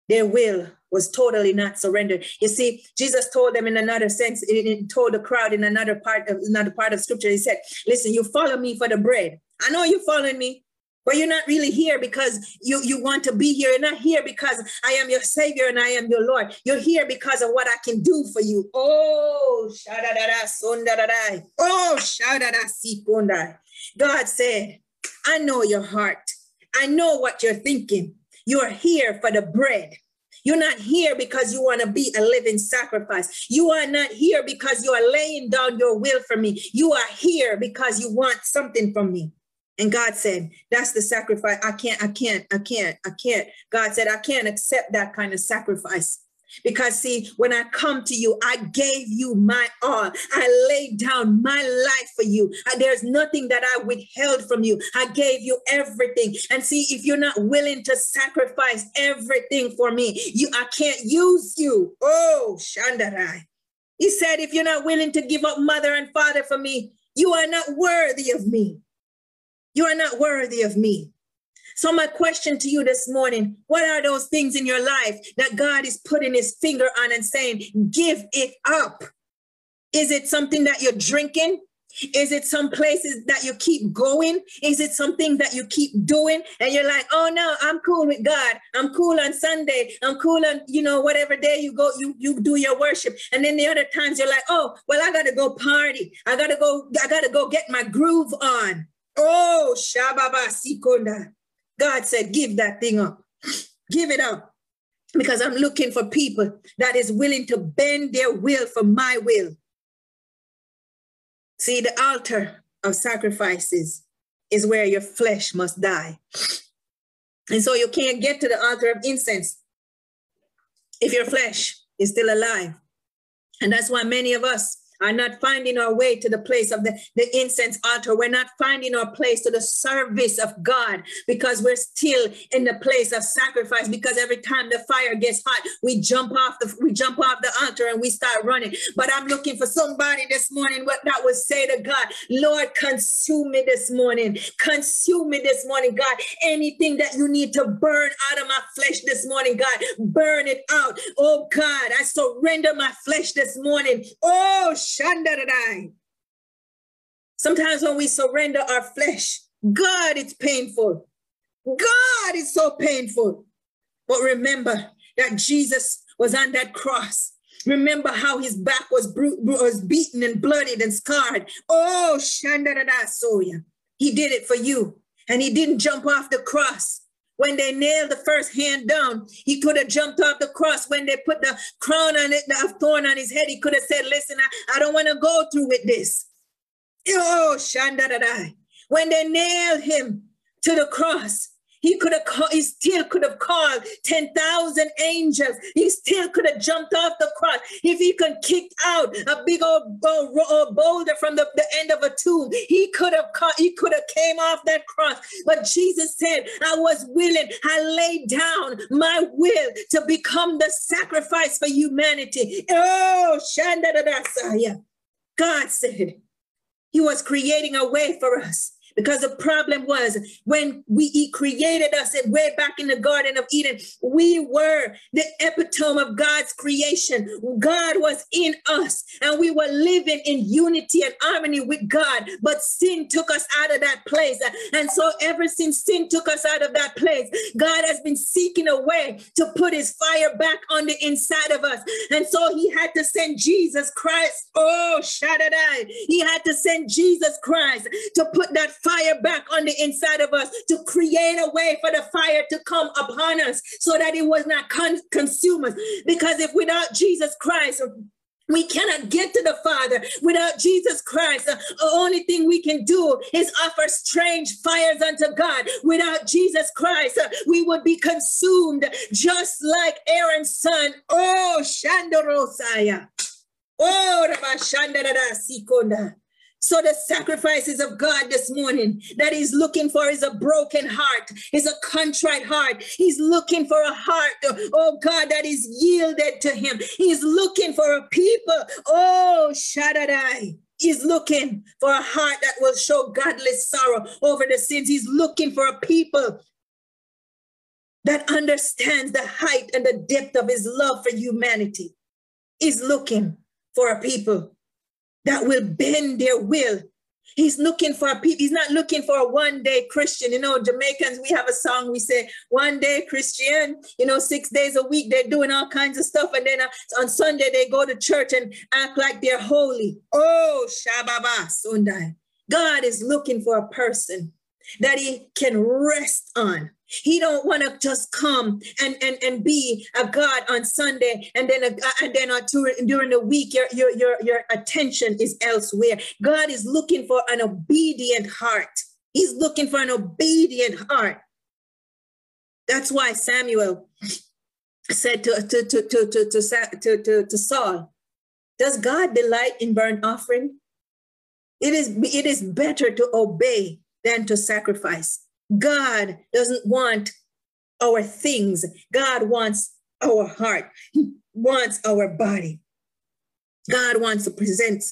their will was totally not surrendered. You see, Jesus told them in another sense, he told the crowd in another part of another part of scripture, he said, Listen, you follow me for the bread. I know you're following me, but you're not really here because you, you want to be here. You're not here because I am your Savior and I am your Lord. You're here because of what I can do for you. Oh, shadadada, sondadada. Oh, shadada, sikundai. God said, I know your heart. I know what you're thinking. You are here for the bread. You're not here because you want to be a living sacrifice. You are not here because you are laying down your will for me. You are here because you want something from me. And God said, That's the sacrifice. I can't, I can't, I can't, I can't. God said, I can't accept that kind of sacrifice. Because, see, when I come to you, I gave you my all. I laid down my life for you. Uh, there's nothing that I withheld from you. I gave you everything. And see, if you're not willing to sacrifice everything for me, you I can't use you. Oh, Shandarai. He said, if you're not willing to give up mother and father for me, you are not worthy of me. You are not worthy of me. So, my question to you this morning what are those things in your life that God is putting his finger on and saying, give it up? Is it something that you're drinking? Is it some places that you keep going? Is it something that you keep doing? And you're like, oh no, I'm cool with God. I'm cool on Sunday. I'm cool on, you know, whatever day you go, you you do your worship. And then the other times you're like, oh, well, I gotta go party. I gotta go, I gotta go get my groove on. Oh, Shababa Sikonda. God said, give that thing up. Give it up. Because I'm looking for people that is willing to bend their will for my will. See, the altar of sacrifices is where your flesh must die. And so you can't get to the altar of incense if your flesh is still alive. And that's why many of us are not finding our way to the place of the, the incense altar. We're not finding our place to the service of God because we're still in the place of sacrifice. Because every time the fire gets hot, we jump off the we jump off the altar and we start running. But I'm looking for somebody this morning what that would say to God, Lord, consume me this morning. Consume me this morning, God. Anything that you need to burn out of my flesh this morning, God, burn it out. Oh God, I surrender my flesh this morning. Oh. Sometimes when we surrender our flesh, God, it's painful. God, it's so painful. But remember that Jesus was on that cross. Remember how his back was, bru- was beaten and bloodied and scarred. Oh, Shandarada Soya. He did it for you. And he didn't jump off the cross When they nailed the first hand down, he could have jumped off the cross. When they put the crown on it, the thorn on his head, he could have said, Listen, I, I don't want to go through with this. Oh, Shandadadai. When they nailed him to the cross, he could have called, he still could have called 10,000 angels. He still could have jumped off the cross. If he could kick out a big old, boulder from the, the, end of a tomb, he could have caught, he could have came off that cross. But Jesus said, I was willing. I laid down my will to become the sacrifice for humanity. Oh, Shandadadasaya. God said he was creating a way for us. Because the problem was when we he created us and way back in the Garden of Eden, we were the epitome of God's creation. God was in us and we were living in unity and harmony with God. But sin took us out of that place. And so ever since sin took us out of that place, God has been seeking a way to put his fire back on the inside of us. And so he had to send Jesus Christ. Oh, Shaddai. He had to send Jesus Christ to put that fire back on the inside of us, to create a way for the fire to come upon us so that it was not con- consume us. Because if without Jesus Christ, we cannot get to the Father without Jesus Christ. The only thing we can do is offer strange fires unto God. Without Jesus Christ, we would be consumed just like Aaron's son. Oh, Shandorosaya. Oh, Rabashandarada Sikonda. So the sacrifices of God this morning that he's looking for is a broken heart, is a contrite heart. He's looking for a heart, oh God, that is yielded to him. He's looking for a people, oh Shaddai. He's looking for a heart that will show godless sorrow over the sins. He's looking for a people that understands the height and the depth of his love for humanity. He's looking for a people that will bend their will. He's looking for people. He's not looking for a one day Christian. You know, Jamaicans, we have a song, we say, one day Christian, you know, six days a week, they're doing all kinds of stuff. And then uh, on Sunday, they go to church and act like they're holy. Oh, Shababa Sundai. God is looking for a person that he can rest on. He don't want to just come and, and, and be a God on Sunday and then a, and then a, during the week your, your your your attention is elsewhere. God is looking for an obedient heart. He's looking for an obedient heart. That's why Samuel said to to to to to to, to, to, to Saul, "Does God delight in burnt offering? It is it is better to obey than to sacrifice." God doesn't want our things. God wants our heart. He wants our body. God wants to present,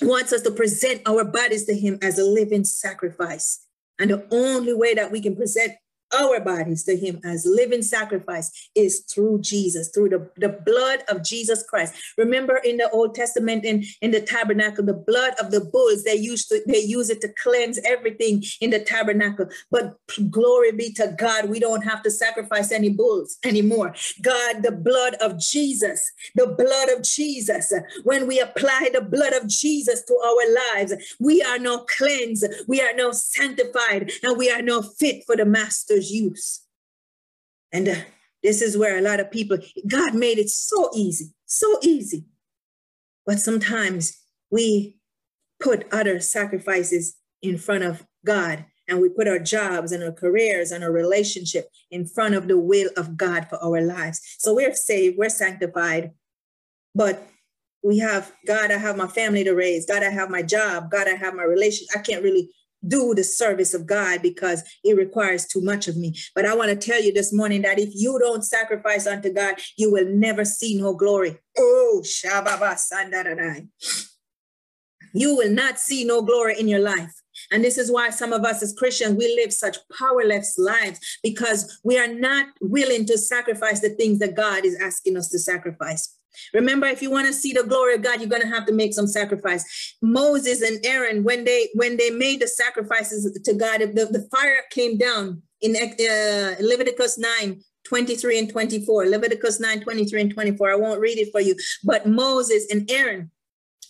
wants us to present our bodies to Him as a living sacrifice. And the only way that we can present our bodies to him as living sacrifice is through Jesus, through the, the blood of Jesus Christ. Remember in the Old Testament in, in the tabernacle, the blood of the bulls, they used to they use it to cleanse everything in the tabernacle. But glory be to God, we don't have to sacrifice any bulls anymore. God, the blood of Jesus, the blood of Jesus. When we apply the blood of Jesus to our lives, we are now cleansed, we are now sanctified, and we are now fit for the master's use. And uh, this is where a lot of people, God made it so easy, so easy. But sometimes we put other sacrifices in front of God and we put our jobs and our careers and our relationship in front of the will of God for our lives. So we're saved, we're sanctified, but we have God, I have my family to raise, God, I have my job, God, I have my relation. I can't really do the service of God because it requires too much of me. But I want to tell you this morning that if you don't sacrifice unto God, you will never see no glory. Oh, Shababa Sandaranai. You will not see no glory in your life. And this is why some of us as Christians, we live such powerless lives because we are not willing to sacrifice the things that God is asking us to sacrifice. Remember, if you want to see the glory of God, you're going to have to make some sacrifice. Moses and Aaron, when they when they made the sacrifices to God, the, the fire came down in uh, Leviticus 9, 23 and 24. Leviticus 9, 23 and 24. I won't read it for you. But Moses and Aaron,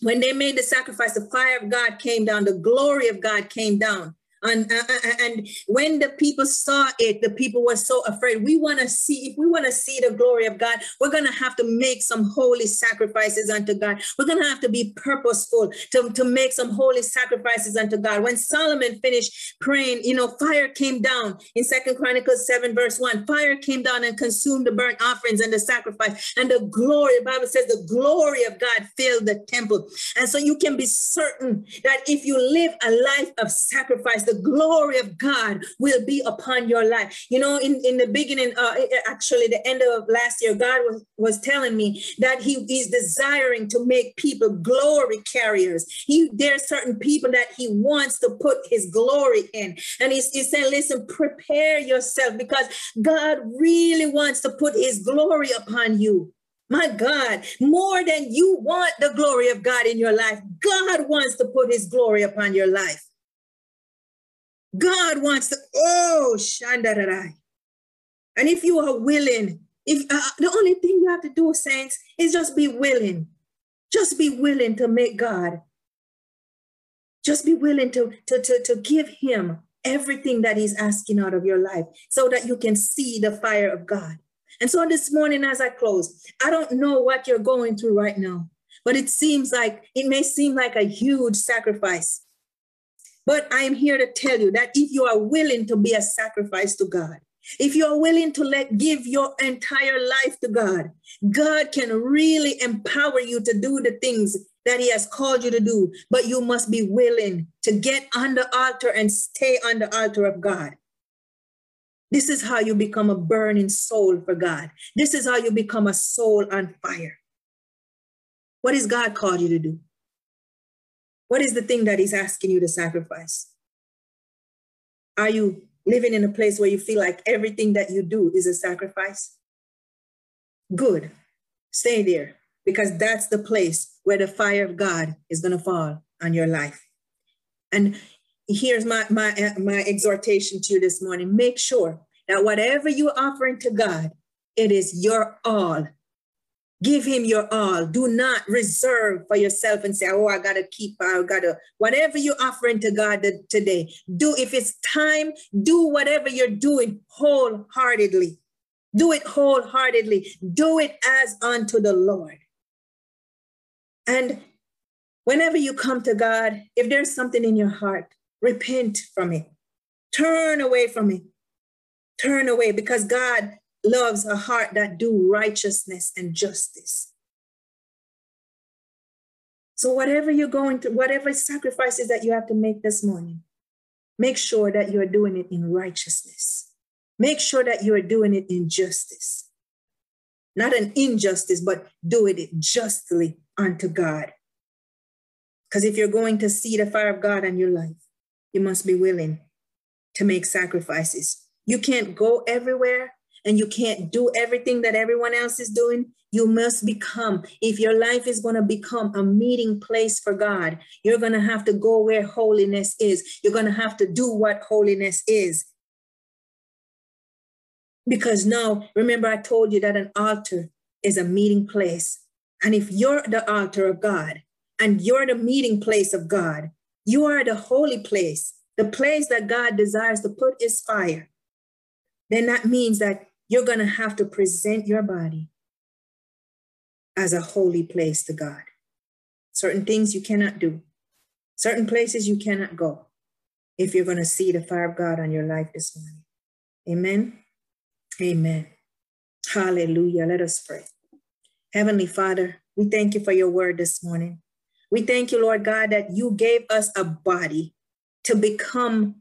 when they made the sacrifice, the fire of God came down, the glory of God came down And, uh, and when the people saw it, the people were so afraid. We want to see, if we want to see the glory of God, we're going to have to make some holy sacrifices unto God. We're going to have to be purposeful to, to make some holy sacrifices unto God. When Solomon finished praying, you know, fire came down in Second Chronicles 7, verse 1. Fire came down and consumed the burnt offerings and the sacrifice. And the glory, the Bible says, the glory of God filled the temple. And so you can be certain that if you live a life of sacrifice, the glory of God will be upon your life. You know, in, in the beginning, uh, actually, the end of last year, God was, was telling me that He is desiring to make people glory carriers. He There are certain people that He wants to put His glory in. And He's, he's saying, listen, prepare yourself because God really wants to put His glory upon you. My God, more than you want the glory of God in your life, God wants to put his glory upon your life. God wants to, oh, Shandararai. And if you are willing, if uh, the only thing you have to do, saints, is just be willing. Just be willing to make God. Just be willing to, to, to, to give him everything that he's asking out of your life so that you can see the fire of God. And so this morning, as I close, I don't know what you're going through right now, but it seems like it may seem like a huge sacrifice. But I am here to tell you that if you are willing to be a sacrifice to God, if you are willing to let give your entire life to God, God can really empower you to do the things that He has called you to do. But you must be willing to get on the altar and stay on the altar of God. This is how you become a burning soul for God. This is how you become a soul on fire. What has God called you to do? What is the thing that He's asking you to sacrifice? Are you living in a place where you feel like everything that you do is a sacrifice? Good. Stay there because that's the place where the fire of God is going to fall on your life. And here's my my my exhortation to you this morning make sure that whatever you're offering to god it is your all give him your all. Do not reserve for yourself and say oh i gotta keep i gotta whatever you're offering to god today. Do if it's time do whatever you're doing wholeheartedly. Do it wholeheartedly. Do it as unto the lord. And whenever you come to god if there's something in your heart Repent from it. Turn away from it. Turn away because God loves a heart that do righteousness and justice. So whatever you're going through, whatever sacrifices that you have to make this morning, make sure that you're doing it in righteousness. Make sure that you're doing it in justice. Not an injustice, but do it justly unto God. Because if you're going to see the fire of God in your life, you must be willing to make sacrifices. You can't go everywhere and you can't do everything that everyone else is doing. You must become, if your life is going to become a meeting place for God, you're going to have to go where holiness is. You're going to have to do what holiness is. Because now, remember, I told you that an altar is a meeting place. And if you're the altar of God and you're the meeting place of God, you are the holy place, the place that God desires to put his fire. Then that means that you're going to have to present your body as a holy place to God. Certain things you cannot do, certain places you cannot go if you're going to see the fire of God on your life this morning. Amen. Amen. Hallelujah. Let us pray. Heavenly Father, we thank you for your word this morning. We thank you, Lord God, that you gave us a body to become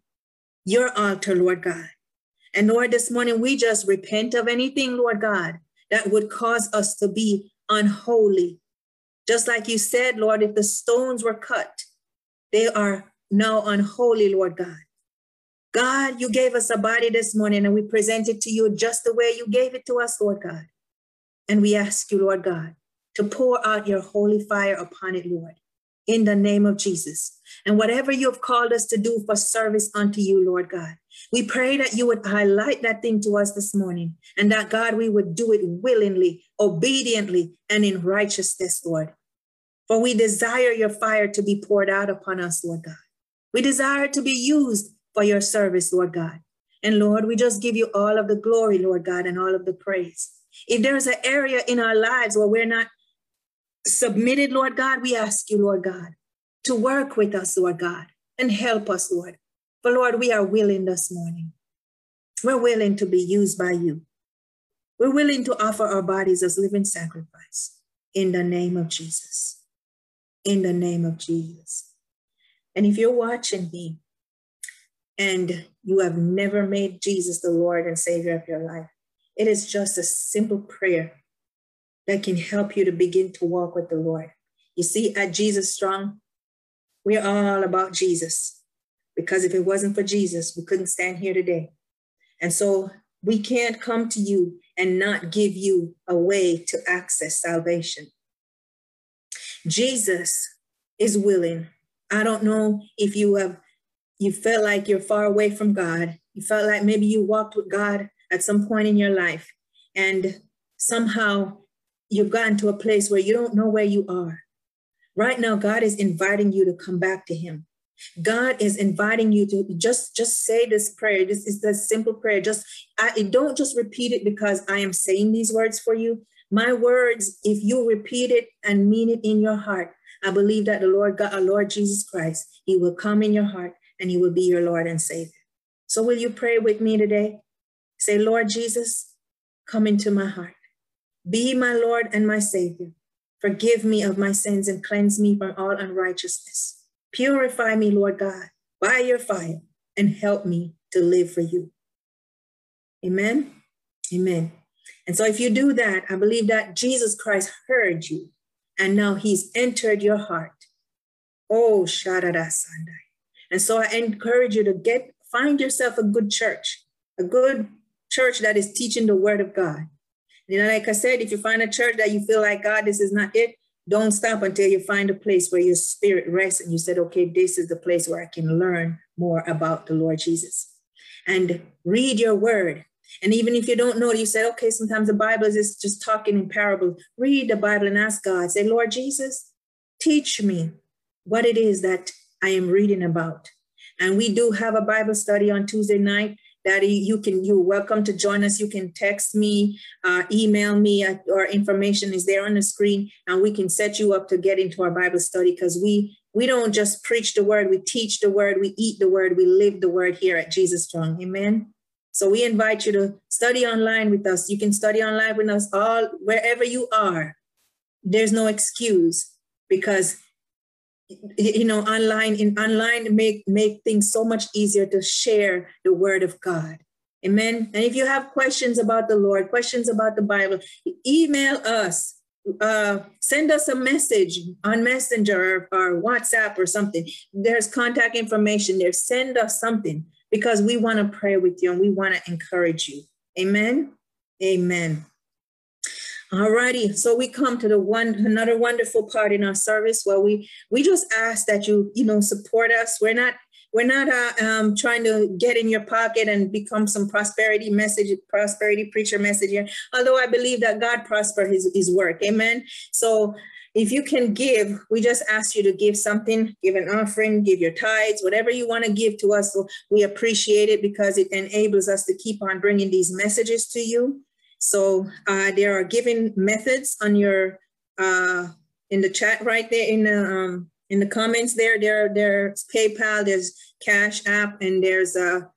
your altar, Lord God. And Lord, this morning we just repent of anything, Lord God, that would cause us to be unholy. Just like you said, Lord, if the stones were cut, they are now unholy, Lord God. God, you gave us a body this morning and we present it to you just the way you gave it to us, Lord God. And we ask you, Lord God, to pour out your holy fire upon it, Lord, in the name of Jesus. And whatever you have called us to do for service unto you, Lord God, we pray that you would highlight that thing to us this morning and that, God, we would do it willingly, obediently, and in righteousness, Lord. For we desire your fire to be poured out upon us, Lord God. We desire to be used for your service, Lord God. And Lord, we just give you all of the glory, Lord God, and all of the praise. If there's an area in our lives where we're not submitted, Lord God, we ask you, Lord God, to work with us, Lord God, and help us, Lord. For Lord, we are willing this morning. We're willing to be used by you. We're willing to offer our bodies as living sacrifice in the name of Jesus. In the name of Jesus. And if you're watching me and you have never made Jesus the Lord and Savior of your life, it is just a simple prayer that can help you to begin to walk with the Lord. You see, at Jesus Strong, we're all about Jesus because if it wasn't for Jesus, we couldn't stand here today. And so we can't come to you and not give you a way to access salvation. Jesus is willing. I don't know if you have you felt like you're far away from God. You felt like maybe you walked with God at some point in your life and somehow you've gotten to a place where you don't know where you are. Right now God is inviting you to come back to him. God is inviting you to just just say this prayer. This is the simple prayer. Just I, don't just repeat it because I am saying these words for you. My words, if you repeat it and mean it in your heart, I believe that the Lord God, our Lord Jesus Christ, He will come in your heart and He will be your Lord and Savior. So will you pray with me today? Say, Lord Jesus, come into my heart. Be my Lord and my Savior. Forgive me of my sins and cleanse me from all unrighteousness. Purify me, Lord God, by your fire and help me to live for you. Amen. Amen. And so if you do that, I believe that Jesus Christ heard you and now he's entered your heart. Oh, Sharada Sandai. And so I encourage you to get find yourself a good church, a good church that is teaching the word of God. You know, like I said, if you find a church that you feel like God, this is not it, don't stop until you find a place where your spirit rests and you said, okay, this is the place where I can learn more about the Lord Jesus. And read your word. And even if you don't know, you say, okay, sometimes the Bible is just talking in parables. Read the Bible and ask God, say, Lord Jesus, teach me what it is that I am reading about. And we do have a Bible study on Tuesday night that you can you're welcome to join us. You can text me uh, email me our information is there on the screen and we can set you up to get into our bible study because we we don't just preach the word we teach the word we eat the word we live the word here at jesus strong amen? So we invite you to study online with us. You can study online with us all wherever you are. There's no excuse because you know online in online make make things so much easier to share the word of god. Amen? And if you have questions about the lord questions about the bible email us. Uh, send us a message on messenger or, or whatsapp or something. There's contact information there. Send us something because we want to pray with you and we want to encourage you. Amen? Amen all righty. So we come to the one another wonderful part in our service where we we just ask that you you know support us. We're not we're not uh, um, trying to get in your pocket and become some prosperity message, prosperity preacher message here. Although I believe that God prosper his, his work. Amen. So if you can give, we just ask you to give something, give an offering, give your tithes, whatever you want to give to us. So we appreciate it because it enables us to keep on bringing these messages to you. So uh, there are given methods on your uh, in the chat right there in the um, in the comments there. There there's PayPal, there's Cash App, and there's a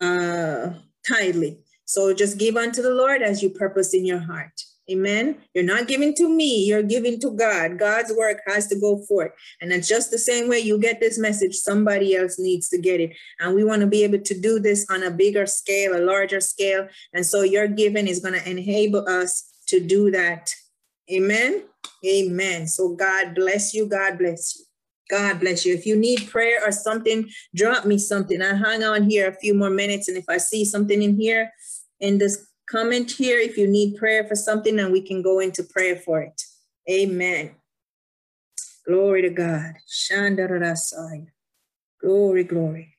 uh, uh, Tithely. So just give unto the Lord as you purpose in your heart. Amen. You're not giving to me, you're giving to God. God's work has to go forth. And it's just the same way you get this message, somebody else needs to get it. And we want to be able to do this on a bigger scale, a larger scale. And so your giving is going to enable us to do that. Amen. Amen. So God bless you. God bless you. God bless you. If you need prayer or something, drop me something. I hang on here a few more minutes. And if I see something in here in this Comment here if you need prayer for something and we can go into prayer for it. Amen. Glory to God. Shandarasaya. Glory, glory.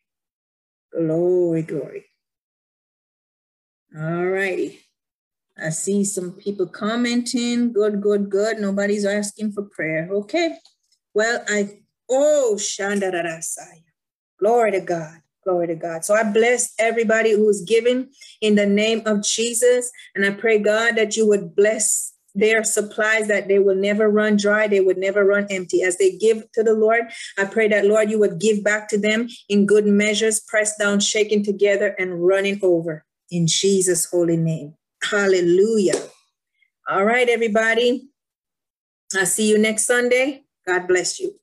Glory, glory. All righty. I see some people commenting. Good, good, good. Nobody's asking for prayer. Okay. Well, I, oh, Shandarasaya. Glory to God. Glory to God. So I bless everybody who's giving in the name of Jesus. And I pray, God, that you would bless their supplies, that they will never run dry, they would never run empty. As they give to the Lord, I pray that, Lord, you would give back to them in good measures, pressed down, shaken together, and running over. In Jesus' holy name. Hallelujah. All right, everybody. I'll see you next Sunday. God bless you.